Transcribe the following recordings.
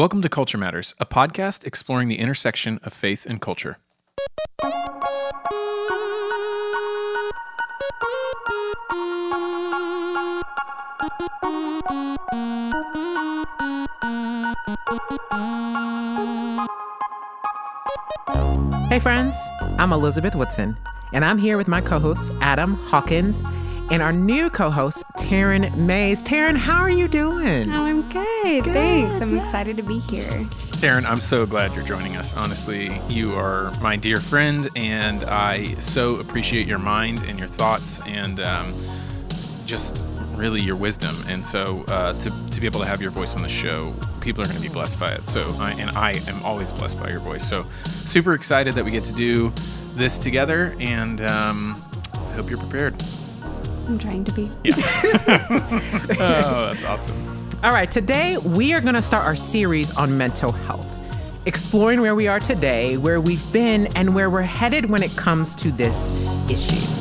Welcome to Culture Matters, a podcast exploring the intersection of faith and culture. Hey, friends, I'm Elizabeth Woodson, and I'm here with my co host, Adam Hawkins, and our new co host, Taryn Mays. Taryn, how are you doing? Oh, I'm good. good. Thanks. I'm excited to be here. Taryn, I'm so glad you're joining us. Honestly, you are my dear friend, and I so appreciate your mind and your thoughts and um, just really your wisdom. And so uh, to, to be able to have your voice on the show, people are going to be blessed by it. So, I, and I am always blessed by your voice. So, super excited that we get to do this together, and um, I hope you're prepared. I'm trying to be. Yeah. oh, that's awesome. All right, today we are going to start our series on mental health, exploring where we are today, where we've been, and where we're headed when it comes to this issue.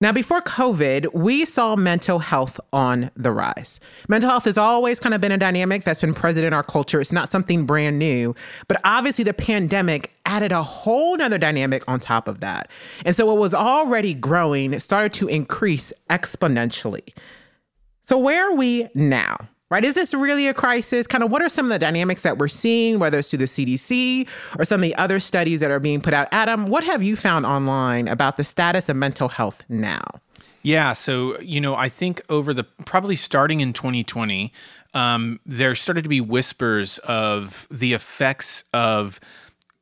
Now, before COVID, we saw mental health on the rise. Mental health has always kind of been a dynamic that's been present in our culture. It's not something brand new, but obviously the pandemic added a whole nother dynamic on top of that. And so what was already growing started to increase exponentially. So, where are we now? Right? Is this really a crisis? Kind of what are some of the dynamics that we're seeing, whether it's through the CDC or some of the other studies that are being put out? Adam, what have you found online about the status of mental health now? Yeah, so you know, I think over the probably starting in 2020, um, there started to be whispers of the effects of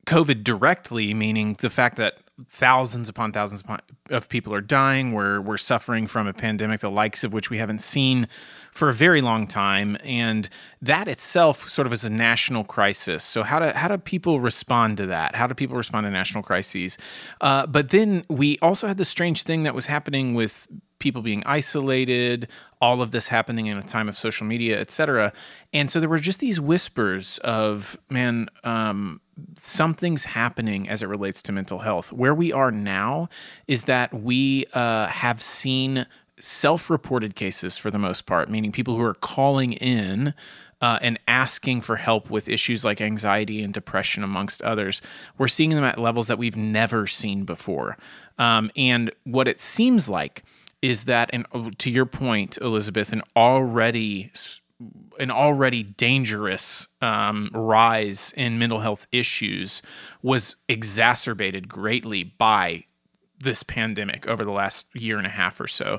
COVID directly, meaning the fact that thousands upon thousands of people are dying. We're we're suffering from a pandemic the likes of which we haven't seen for a very long time, and that itself sort of is a national crisis. So how do how do people respond to that? How do people respond to national crises? Uh, but then we also had the strange thing that was happening with people being isolated, all of this happening in a time of social media, et cetera. And so there were just these whispers of, man, um, something's happening as it relates to mental health. Where we are now is that we uh, have seen self reported cases for the most part, meaning people who are calling in uh, and asking for help with issues like anxiety and depression, amongst others. We're seeing them at levels that we've never seen before. Um, and what it seems like is that, and to your point, Elizabeth, an already an already dangerous um, rise in mental health issues was exacerbated greatly by this pandemic over the last year and a half or so.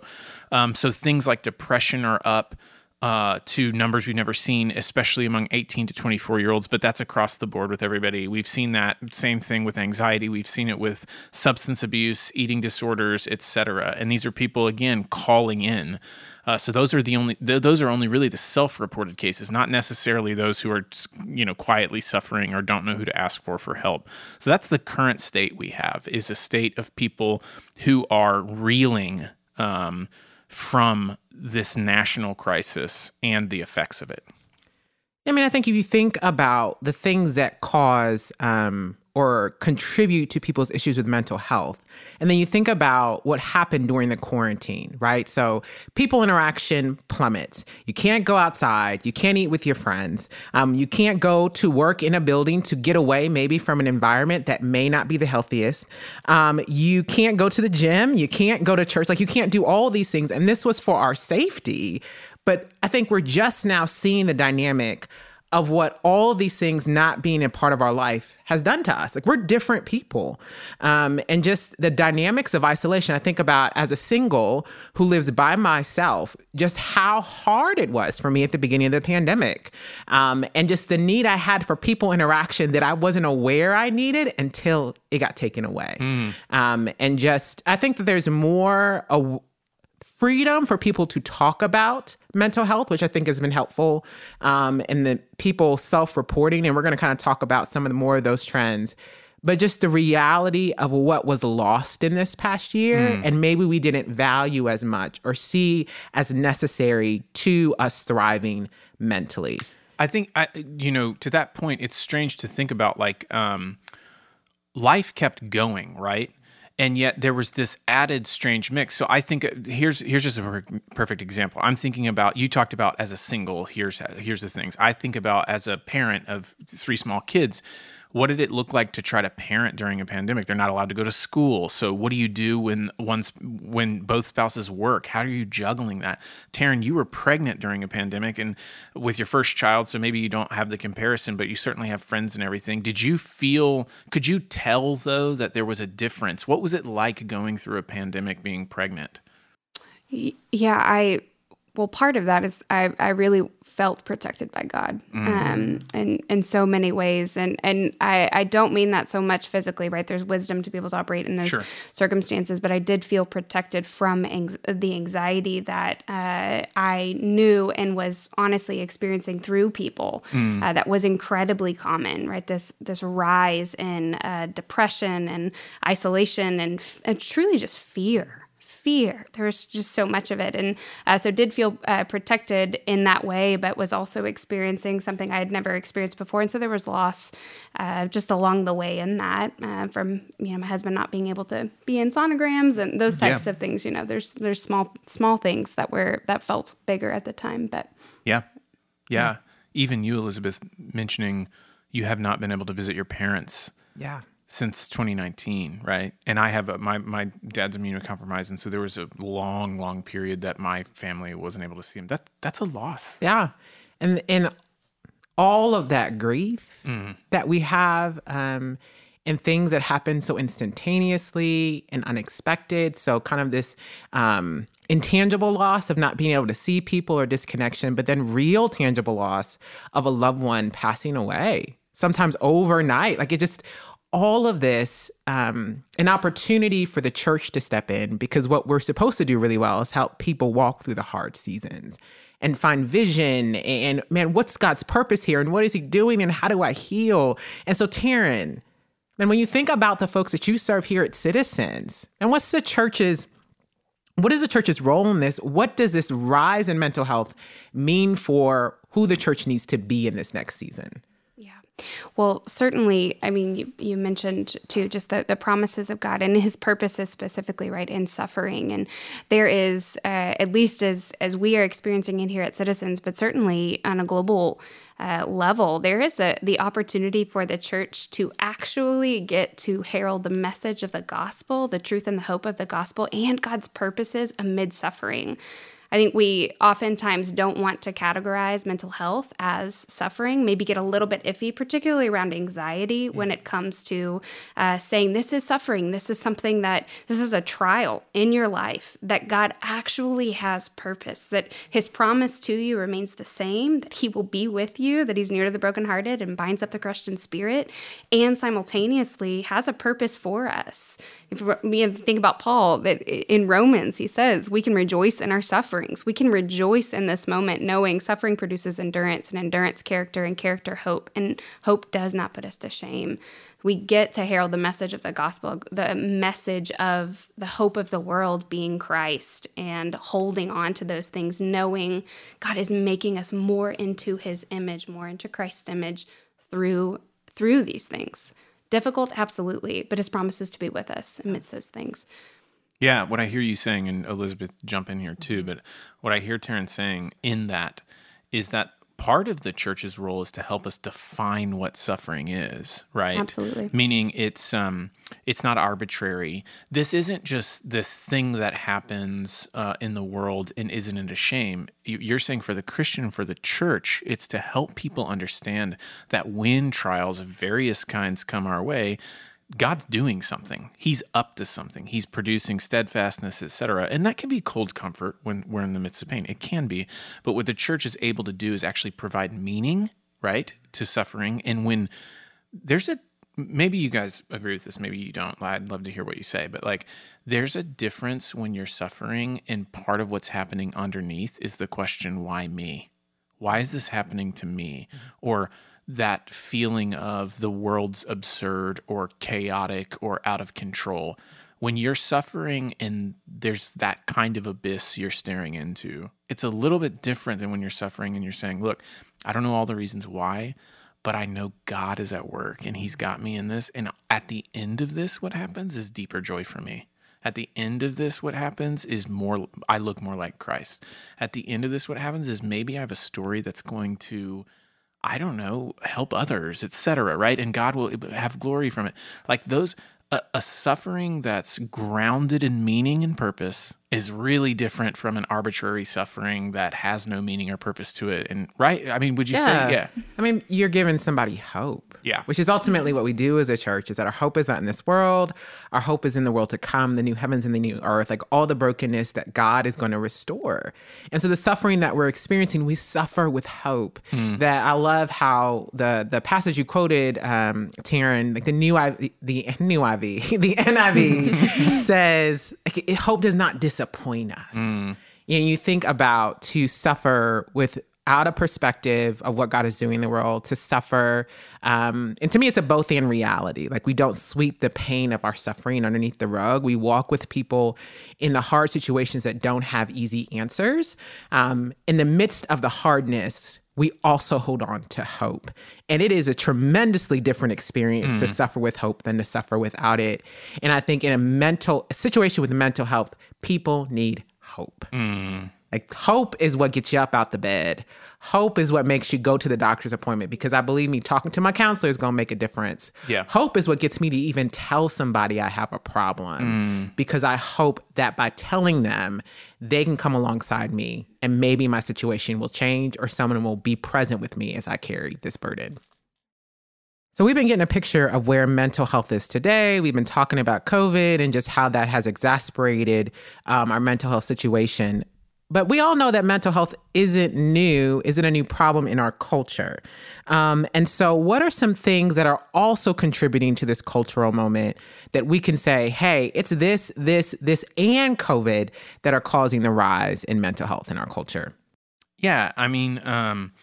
Um, so things like depression are up uh, to numbers we've never seen, especially among 18 to 24 year olds, but that's across the board with everybody. We've seen that same thing with anxiety. We've seen it with substance abuse, eating disorders, etc. And these are people again calling in. Uh, so those are the only th- those are only really the self-reported cases, not necessarily those who are you know quietly suffering or don't know who to ask for for help. So that's the current state we have is a state of people who are reeling um, from this national crisis and the effects of it? I mean, I think if you think about the things that cause um, or contribute to people's issues with mental health, and then you think about what happened during the quarantine, right? So people interaction plummets. You can't go outside. You can't eat with your friends. Um, you can't go to work in a building to get away maybe from an environment that may not be the healthiest. Um, you can't go to the gym. You can't go to church. Like you can't do all these things. And this was for our safety. But I think we're just now seeing the dynamic of what all these things not being a part of our life has done to us. Like we're different people. Um, and just the dynamics of isolation, I think about as a single who lives by myself, just how hard it was for me at the beginning of the pandemic. Um, and just the need I had for people interaction that I wasn't aware I needed until it got taken away. Mm. Um, and just, I think that there's more. Uh, freedom for people to talk about mental health, which I think has been helpful, um, and the people self reporting. And we're going to kind of talk about some of the more of those trends. But just the reality of what was lost in this past year, mm. and maybe we didn't value as much or see as necessary to us thriving mentally. I think, I, you know, to that point, it's strange to think about like um, life kept going, right? And yet there was this added strange mix. So I think uh, here's here's just a per- perfect example. I'm thinking about you talked about as a single. Here's here's the things I think about as a parent of three small kids. What did it look like to try to parent during a pandemic? They're not allowed to go to school. So what do you do when once when both spouses work? How are you juggling that? Taryn, you were pregnant during a pandemic and with your first child, so maybe you don't have the comparison, but you certainly have friends and everything. Did you feel could you tell though that there was a difference? What was it like going through a pandemic being pregnant? Yeah, I well, part of that is I, I really felt protected by God mm-hmm. um, in, in so many ways. And, and I, I don't mean that so much physically, right? There's wisdom to be able to operate in those sure. circumstances, but I did feel protected from the anxiety that uh, I knew and was honestly experiencing through people mm. uh, that was incredibly common, right? This, this rise in uh, depression and isolation and, f- and truly just fear fear. There was just so much of it. And uh, so did feel uh, protected in that way, but was also experiencing something I had never experienced before. And so there was loss uh, just along the way in that uh, from, you know, my husband not being able to be in sonograms and those types yeah. of things, you know, there's, there's small, small things that were, that felt bigger at the time, but yeah. Yeah. yeah. Even you, Elizabeth, mentioning you have not been able to visit your parents. Yeah since 2019, right? And I have a, my my dad's immunocompromised, and so there was a long, long period that my family wasn't able to see him. That that's a loss. Yeah, and and all of that grief mm. that we have, um, and things that happen so instantaneously and unexpected. So kind of this. Um, intangible loss of not being able to see people or disconnection, but then real tangible loss of a loved one passing away sometimes overnight. Like it just all of this um, an opportunity for the church to step in because what we're supposed to do really well is help people walk through the hard seasons and find vision and man what's god's purpose here and what is he doing and how do i heal? And so taryn and when you think about the folks that you serve here at citizens and what's the church's what is the church's role in this? What does this rise in mental health mean for who the church needs to be in this next season well, certainly, I mean, you, you mentioned too just the, the promises of God and his purposes specifically, right, in suffering. And there is, uh, at least as, as we are experiencing it here at Citizens, but certainly on a global uh, level, there is a, the opportunity for the church to actually get to herald the message of the gospel, the truth and the hope of the gospel, and God's purposes amid suffering. I think we oftentimes don't want to categorize mental health as suffering, maybe get a little bit iffy, particularly around anxiety when it comes to uh, saying this is suffering, this is something that this is a trial in your life, that God actually has purpose, that his promise to you remains the same, that he will be with you, that he's near to the brokenhearted and binds up the crushed in spirit, and simultaneously has a purpose for us. If we think about Paul, that in Romans, he says we can rejoice in our suffering sufferings. We can rejoice in this moment knowing suffering produces endurance and endurance character and character hope. And hope does not put us to shame. We get to herald the message of the gospel, the message of the hope of the world being Christ and holding on to those things, knowing God is making us more into his image, more into Christ's image through through these things. Difficult, absolutely, but his promises to be with us amidst those things. Yeah, what I hear you saying, and Elizabeth, jump in here too, but what I hear Taryn saying in that is that part of the church's role is to help us define what suffering is, right? Absolutely. Meaning it's um it's not arbitrary. This isn't just this thing that happens uh, in the world and isn't it a shame. You're saying for the Christian, for the church, it's to help people understand that when trials of various kinds come our way, God's doing something. He's up to something. He's producing steadfastness, etc. And that can be cold comfort when we're in the midst of pain. It can be. But what the church is able to do is actually provide meaning, right, to suffering. And when there's a maybe you guys agree with this, maybe you don't. I'd love to hear what you say. But like there's a difference when you're suffering and part of what's happening underneath is the question, why me? Why is this happening to me? Mm-hmm. Or that feeling of the world's absurd or chaotic or out of control. When you're suffering and there's that kind of abyss you're staring into, it's a little bit different than when you're suffering and you're saying, Look, I don't know all the reasons why, but I know God is at work and He's got me in this. And at the end of this, what happens is deeper joy for me. At the end of this, what happens is more, I look more like Christ. At the end of this, what happens is maybe I have a story that's going to, I don't know, help others, etc. Right? And God will have glory from it. Like those, a, a suffering that's grounded in meaning and purpose is really different from an arbitrary suffering that has no meaning or purpose to it. And right? I mean, would you say, yeah? I mean, you're giving somebody hope. Yeah. Which is ultimately what we do as a church is that our hope is not in this world. Our hope is in the world to come, the new heavens and the new earth, like all the brokenness that God is going to restore. And so the suffering that we're experiencing, we suffer with hope. Mm. That I love how the the passage you quoted, um, Taryn, like the new IV, the new IV, the NIV says, like, hope does not dis disappoint us. Mm. You know, you think about to suffer without a perspective of what God is doing in the world, to suffer. Um, and to me, it's a both and reality. Like we don't sweep the pain of our suffering underneath the rug. We walk with people in the hard situations that don't have easy answers. Um, in the midst of the hardness, we also hold on to hope. And it is a tremendously different experience mm. to suffer with hope than to suffer without it. And I think in a mental a situation with mental health, people need hope. Mm. Like hope is what gets you up out the bed. Hope is what makes you go to the doctor's appointment because I believe me talking to my counselor is going to make a difference. Yeah. Hope is what gets me to even tell somebody I have a problem mm. because I hope that by telling them they can come alongside me and maybe my situation will change or someone will be present with me as I carry this burden. So, we've been getting a picture of where mental health is today. We've been talking about COVID and just how that has exasperated um, our mental health situation. But we all know that mental health isn't new, isn't a new problem in our culture. Um, and so, what are some things that are also contributing to this cultural moment that we can say, hey, it's this, this, this, and COVID that are causing the rise in mental health in our culture? Yeah. I mean, um,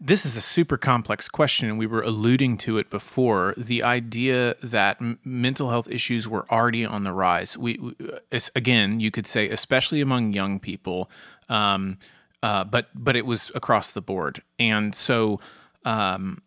this is a super complex question, and we were alluding to it before. The idea that m- mental health issues were already on the rise. We, we again, you could say, especially among young people, um, uh, but but it was across the board. And so, um,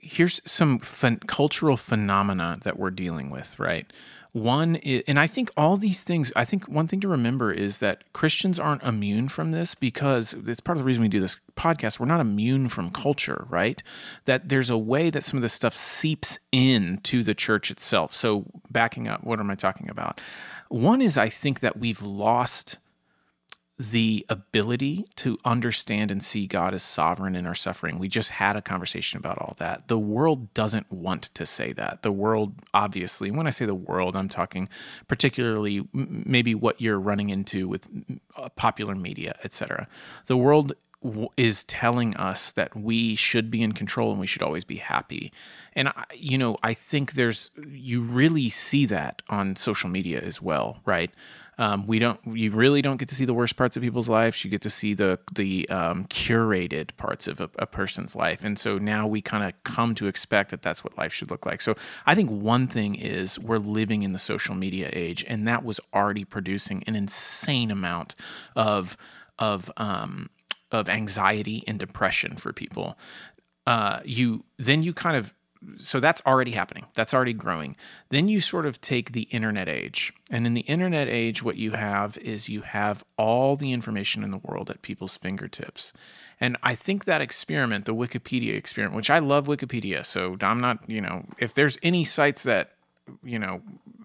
here's some cultural phenomena that we're dealing with. Right, one is, and I think all these things, I think one thing to remember is that Christians aren't immune from this because it's part of the reason we do this podcast. We're not immune from culture, right? That there's a way that some of this stuff seeps into the church itself. So, backing up, what am I talking about? One is I think that we've lost the ability to understand and see God as sovereign in our suffering. We just had a conversation about all that. The world doesn't want to say that. The world, obviously, when I say the world, I'm talking particularly maybe what you're running into with uh, popular media, etc. The world is telling us that we should be in control and we should always be happy. And I, you know, I think there's you really see that on social media as well, right? Um, we don't, you really don't get to see the worst parts of people's lives. You get to see the the um, curated parts of a, a, person's life, and so now we kind of come to expect that that's what life should look like. So I think one thing is we're living in the social media age, and that was already producing an insane amount of of um, of anxiety and depression for people. Uh, you then you kind of so that's already happening. That's already growing. Then you sort of take the internet age. And in the internet age, what you have is you have all the information in the world at people's fingertips. And I think that experiment, the Wikipedia experiment, which I love Wikipedia. So I'm not, you know, if there's any sites that, you know,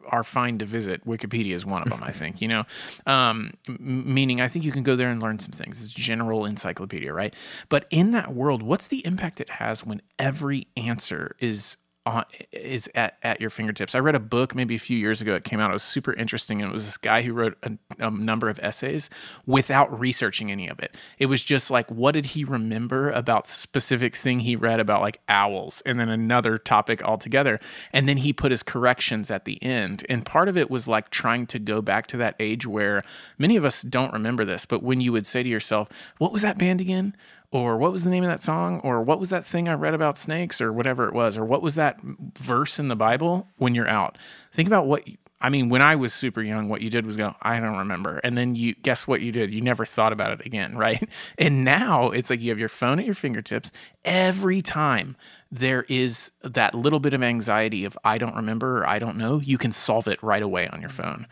are fine to visit. Wikipedia is one of them, I think. You know, um, meaning I think you can go there and learn some things. It's general encyclopedia, right? But in that world, what's the impact it has when every answer is on, is at, at your fingertips. I read a book maybe a few years ago. It came out. It was super interesting. And it was this guy who wrote a, a, number of essays without researching any of it. It was just like, what did he remember about specific thing he read about like owls and then another topic altogether. And then he put his corrections at the end. And part of it was like trying to go back to that age where many of us don't remember this, but when you would say to yourself, what was that band again? Or what was the name of that song or what was that thing I read about snakes or whatever it was or what was that verse in the Bible when you're out. Think about what I mean, when I was super young, what you did was go, I don't remember. And then you guess what you did? You never thought about it again, right? And now it's like you have your phone at your fingertips. Every time there is that little bit of anxiety of I don't remember or I don't know, you can solve it right away on your phone.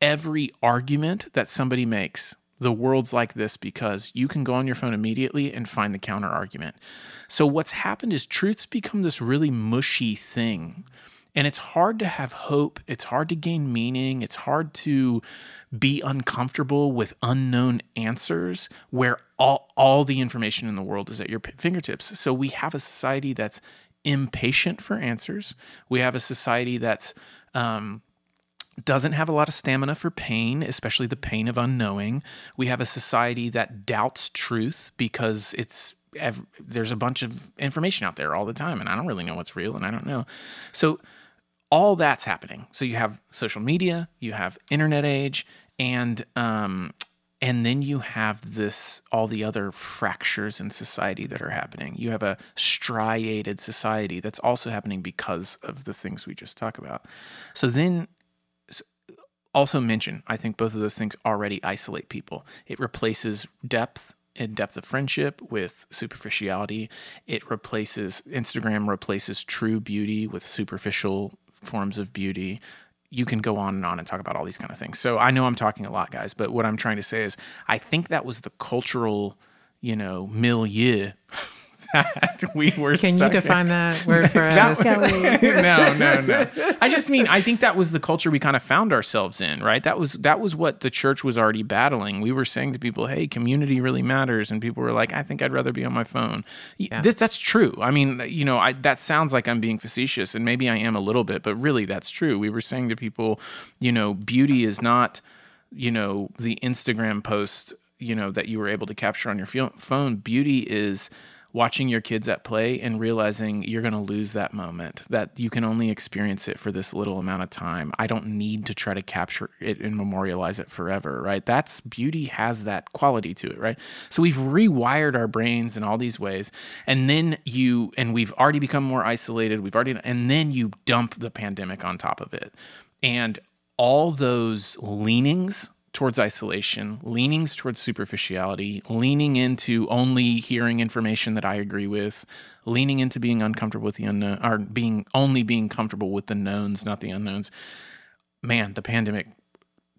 Every argument that somebody makes, the world's like this because you can go on your phone immediately and find the counter argument. So, what's happened is truth's become this really mushy thing. And it's hard to have hope. It's hard to gain meaning. It's hard to be uncomfortable with unknown answers where all, all the information in the world is at your fingertips. So, we have a society that's impatient for answers. We have a society that's um, doesn't have a lot of stamina for pain, especially the pain of unknowing. We have a society that doubts truth because it's there's a bunch of information out there all the time, and I don't really know what's real, and I don't know. So all that's happening. So you have social media, you have internet age, and um, and then you have this all the other fractures in society that are happening. You have a striated society that's also happening because of the things we just talked about. So then also mention, I think both of those things already isolate people. It replaces depth and depth of friendship with superficiality. It replaces Instagram replaces true beauty with superficial forms of beauty. You can go on and on and talk about all these kind of things. So I know I'm talking a lot, guys, but what I'm trying to say is I think that was the cultural, you know, milieu that we were. Can you define in. that word for us? no, no, no. I just mean I think that was the culture we kind of found ourselves in, right? That was that was what the church was already battling. We were saying to people, "Hey, community really matters," and people were like, "I think I'd rather be on my phone." Yeah. This, that's true. I mean, you know, I, that sounds like I'm being facetious, and maybe I am a little bit, but really, that's true. We were saying to people, you know, beauty is not, you know, the Instagram post, you know, that you were able to capture on your phone. Beauty is watching your kids at play and realizing you're going to lose that moment, that you can only experience it for this little amount of time. I don't need to try to capture it and memorialize it forever, right? That's beauty has that quality to it, right? So we've rewired our brains in all these ways. And then you, and we've already become more isolated. We've already, and then you dump the pandemic on top of it. And all those leanings towards isolation, leanings towards superficiality, leaning into only hearing information that I agree with, leaning into being uncomfortable with the unknown, or being only being comfortable with the knowns, not the unknowns. Man, the pandemic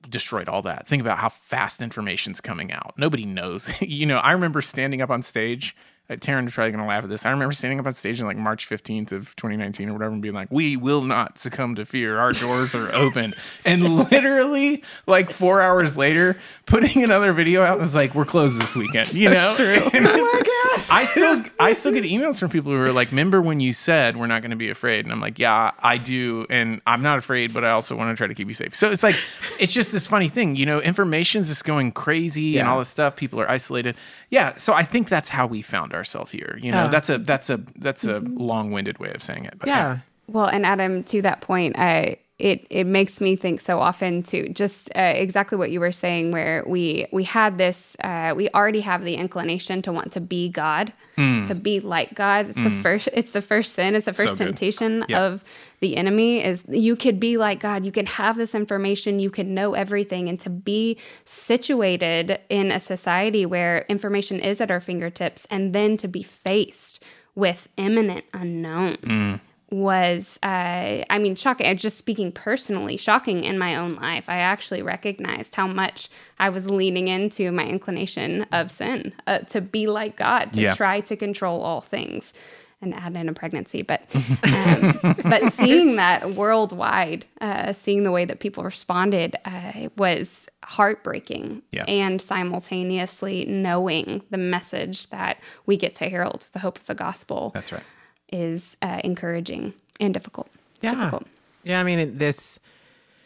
destroyed all that. Think about how fast information's coming out. Nobody knows. you know, I remember standing up on stage Uh, Taryn's probably gonna laugh at this. I remember standing up on stage in like March 15th of 2019 or whatever and being like, "We will not succumb to fear. Our doors are open." and literally, like four hours later, putting another video out was like, "We're closed this weekend." You know? True. oh my gosh! I still, I still get emails from people who are like, "Remember when you said we're not going to be afraid?" And I'm like, "Yeah, I do, and I'm not afraid, but I also want to try to keep you safe." So it's like, it's just this funny thing, you know. Information's just going crazy yeah. and all this stuff. People are isolated. Yeah. So I think that's how we found our ourselves here. You know, that's a that's a that's a mm-hmm. long-winded way of saying it. But, yeah. yeah. Well, and Adam, to that point, I it it makes me think so often to just uh, exactly what you were saying where we we had this uh, we already have the inclination to want to be god mm. to be like god. It's mm. the first it's the first sin. It's the first so temptation yep. of the enemy is you could be like god. You can have this information. You can know everything. And to be situated in a society where information is at our fingertips and then to be faced with imminent unknown. Mm was, uh, I mean, shocking. Just speaking personally, shocking in my own life. I actually recognized how much I was leaning into my inclination of sin uh, to be like God, to yeah. try to control all things and add in a pregnancy. But um, but seeing that worldwide, uh, seeing the way that people responded uh, was heartbreaking, yeah. and simultaneously knowing the message that we get to herald, the hope of the gospel. That's right is uh, encouraging and difficult. It's yeah. difficult. Yeah, I mean, this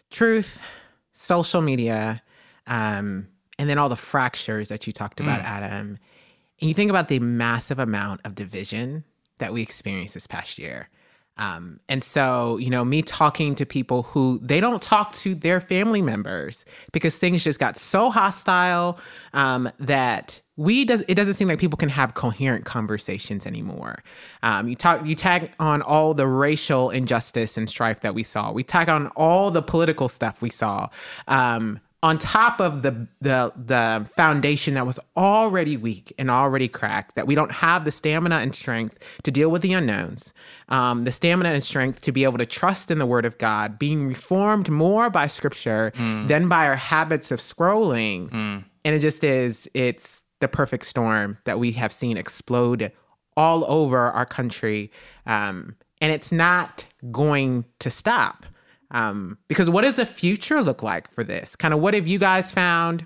truth, social media, um, and then all the fractures that you talked about, mm. Adam. And you think about the massive amount of division that we experienced this past year. Um, and so, you know, me talking to people who they don't talk to their family members because things just got so hostile um, that we does it doesn't seem like people can have coherent conversations anymore. Um, you talk, you tag on all the racial injustice and strife that we saw. We tag on all the political stuff we saw. Um, on top of the the the foundation that was already weak and already cracked, that we don't have the stamina and strength to deal with the unknowns, um, the stamina and strength to be able to trust in the Word of God, being reformed more by Scripture mm. than by our habits of scrolling, mm. and it just is it's the perfect storm that we have seen explode all over our country, um, and it's not going to stop. Um, because what does the future look like for this? Kind of what have you guys found,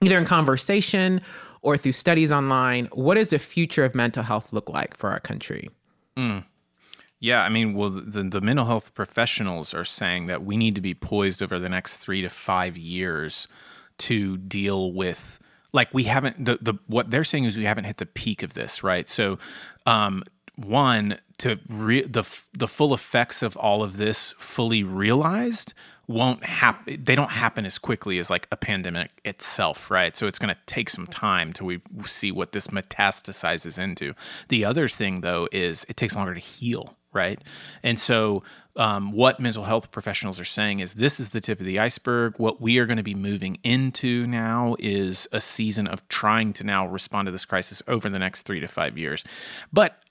either in conversation or through studies online? What does the future of mental health look like for our country? Mm. Yeah, I mean, well, the, the mental health professionals are saying that we need to be poised over the next three to five years to deal with like we haven't the, the what they're saying is we haven't hit the peak of this right? So um one to re- the the full effects of all of this fully realized won't happen they don't happen as quickly as like a pandemic itself right? So it's going to take some time till we see what this metastasizes into. The other thing though is it takes longer to heal right and so um, what mental health professionals are saying is this is the tip of the iceberg what we are going to be moving into now is a season of trying to now respond to this crisis over the next three to five years but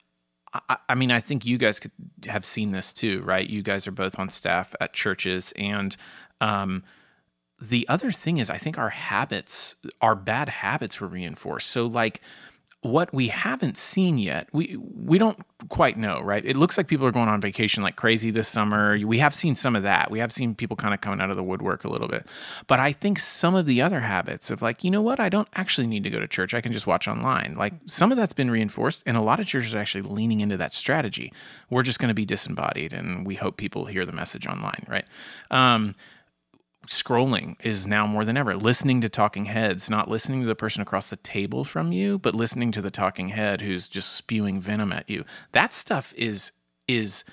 I, mean, I think you guys could have seen this too, right? You guys are both on staff at churches, and um, the other thing is, I think our habits, our bad habits, were reinforced. So, like, what we haven't seen yet, we we don't quite know, right? It looks like people are going on vacation like crazy this summer. We have seen some of that. We have seen people kind of coming out of the woodwork a little bit. But I think some of the other habits of like, you know what, I don't actually need to go to church. I can just watch online. Like some of that's been reinforced, and a lot of churches are actually leaning into that strategy. We're just going to be disembodied, and we hope people hear the message online, right? Um, scrolling is now more than ever. Listening to talking heads not listening to the person across the table from you but listening to the talking head who's just spewing venom at you. That stuff is is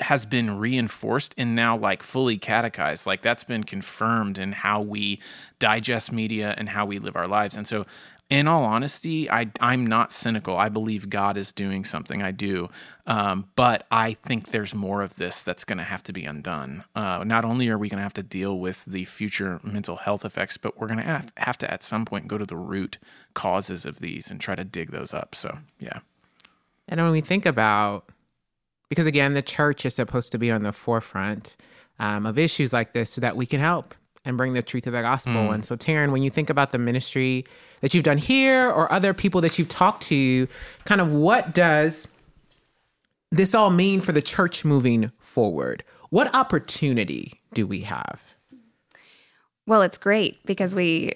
has been reinforced and now like fully catechized. Like that's been confirmed in how we digest media and how we live our lives. And so in all honesty, I, I'm not cynical. I believe God is doing something. I do. Um, but I think there's more of this that's going to have to be undone. Uh, not only are we going to have to deal with the future mental health effects, but we're going to have, have to at some point go to the root causes of these and try to dig those up. So, yeah. And when we think about, because again, the church is supposed to be on the forefront um, of issues like this so that we can help and bring the truth of the gospel. Mm. And so, Taryn, when you think about the ministry that you've done here or other people that you've talked to, kind of what does this all mean for the church moving forward? What opportunity do we have? Well, it's great because we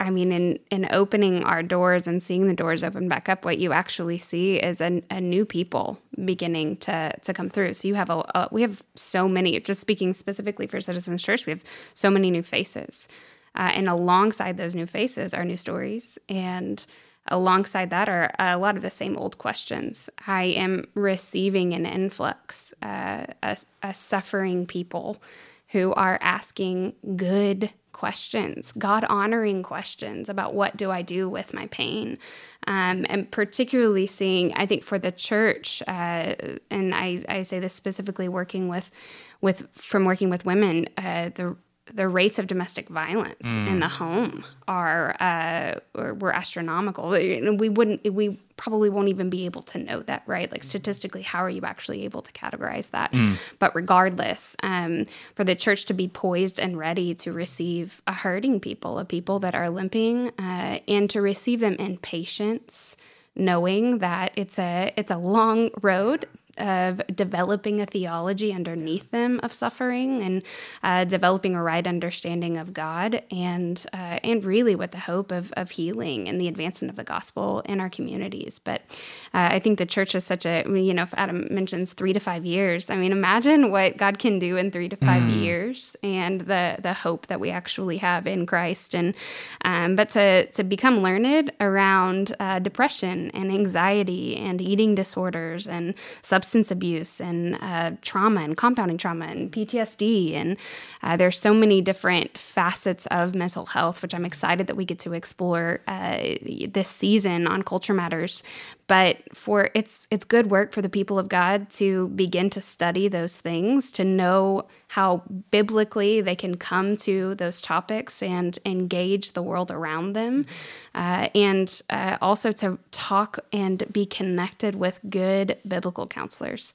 I mean, in in opening our doors and seeing the doors open back up, what you actually see is a, a new people beginning to to come through. So you have a, a, we have so many. Just speaking specifically for Citizens Church, we have so many new faces, uh, and alongside those new faces are new stories, and alongside that are a lot of the same old questions. I am receiving an influx, uh, a, a suffering people who are asking good questions, God honoring questions about what do I do with my pain. Um, and particularly seeing, I think for the church, uh, and I, I say this specifically working with, with from working with women, uh, the the rates of domestic violence mm. in the home are uh, were astronomical. We wouldn't, we probably won't even be able to know that, right? Like statistically, how are you actually able to categorize that? Mm. But regardless, um, for the church to be poised and ready to receive a hurting people, a people that are limping, uh, and to receive them in patience knowing that it's a it's a long road of developing a theology underneath them of suffering and uh, developing a right understanding of God and uh, and really with the hope of, of healing and the advancement of the gospel in our communities. But uh, I think the church is such a you know if Adam mentions three to five years, I mean imagine what God can do in three to five mm. years and the the hope that we actually have in Christ and um, but to to become learned around uh, depression and anxiety and eating disorders and substance substance abuse and uh, trauma and compounding trauma and PTSD. And uh, there's so many different facets of mental health, which I'm excited that we get to explore uh, this season on Culture Matters. But for it's it's good work for the people of God to begin to study those things, to know how biblically they can come to those topics and engage the world around them, uh, and uh, also to talk and be connected with good biblical counselors.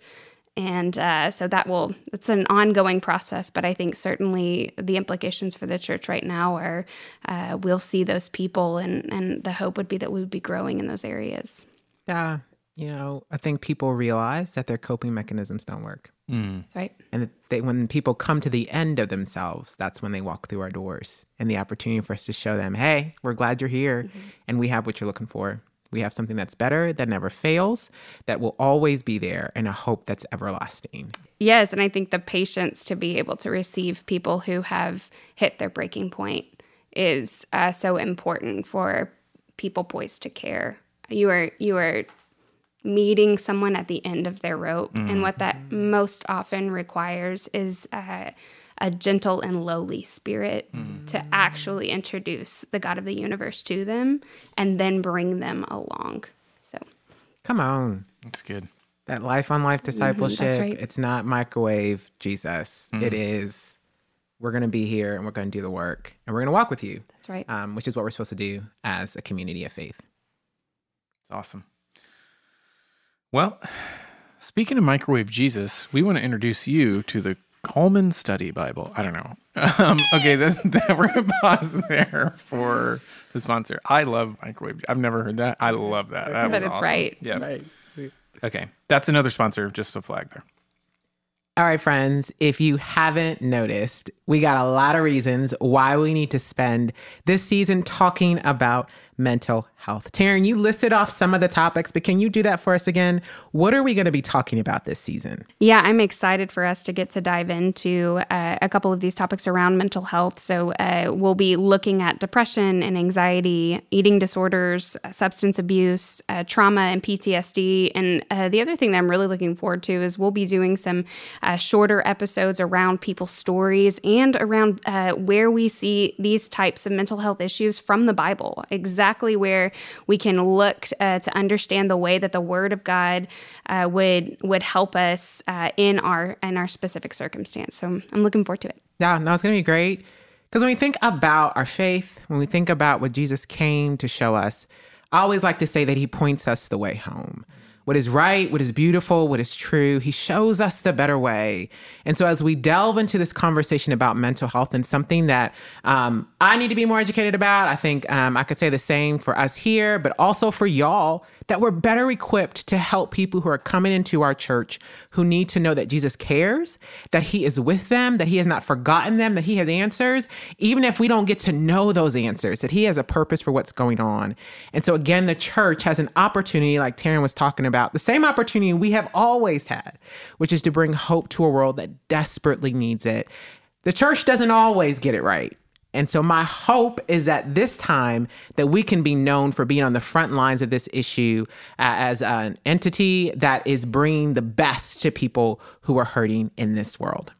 And uh, so that will, it's an ongoing process, but I think certainly the implications for the church right now are uh, we'll see those people, and, and the hope would be that we would be growing in those areas. Yeah. You know, I think people realize that their coping mechanisms don't work. Mm. That's right. And they, when people come to the end of themselves, that's when they walk through our doors and the opportunity for us to show them, hey, we're glad you're here mm-hmm. and we have what you're looking for. We have something that's better, that never fails, that will always be there, and a hope that's everlasting. Yes. And I think the patience to be able to receive people who have hit their breaking point is uh, so important for people poised to care you are you are meeting someone at the end of their rope mm. and what that most often requires is a, a gentle and lowly spirit mm. to actually introduce the god of the universe to them and then bring them along so come on that's good that life on life discipleship mm-hmm, right. it's not microwave jesus mm. it is we're going to be here and we're going to do the work and we're going to walk with you that's right um, which is what we're supposed to do as a community of faith it's awesome. Well, speaking of microwave Jesus, we want to introduce you to the Coleman Study Bible. I don't know. Um, okay, this, we're going to pause there for the sponsor. I love microwave. I've never heard that. I love that. that but it's awesome. right. Yeah. Right. Okay, that's another sponsor. Just a flag there. All right, friends, if you haven't noticed, we got a lot of reasons why we need to spend this season talking about mental health. Taryn, you listed off some of the topics, but can you do that for us again? What are we going to be talking about this season? Yeah, I'm excited for us to get to dive into uh, a couple of these topics around mental health. So, uh, we'll be looking at depression and anxiety, eating disorders, uh, substance abuse, uh, trauma, and PTSD. And uh, the other thing that I'm really looking forward to is we'll be doing some uh, shorter episodes around people's stories and around where we see these types of mental health issues from the Bible, exactly where we can look uh, to understand the way that the Word of God uh, would would help us uh, in our in our specific circumstance. So I'm looking forward to it. Yeah, no, it's gonna be great. Because when we think about our faith, when we think about what Jesus came to show us, I always like to say that He points us the way home what is right, what is beautiful, what is true. He shows us the better way. And so, as we delve into this conversation about mental health and something that um, I need to be more educated about, I think um, I could say the same for us here, but also for y'all that we're better equipped to help people who are coming into our church who need to know that Jesus cares, that He is with them, that He has not forgotten them, that He has answers, even if we don't get to know those answers, that He has a purpose for what's going on. And so, again, the church has an opportunity, like Taryn was talking about, the same opportunity we have always had, which is to bring hope to a world that desperately needs it. The church doesn't always get it right. And so my hope is that this time that we can be known for being on the front lines of this issue uh, as an entity that is bringing the best to people who are hurting in this world.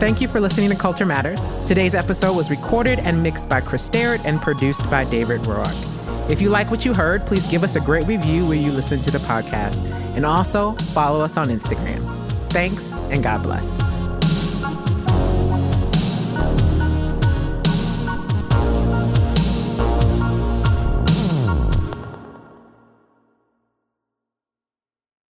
Thank you for listening to Culture Matters. Today's episode was recorded and mixed by Chris Sterrett and produced by David Roark. If you like what you heard, please give us a great review where you listen to the podcast and also follow us on Instagram. Thanks and God bless.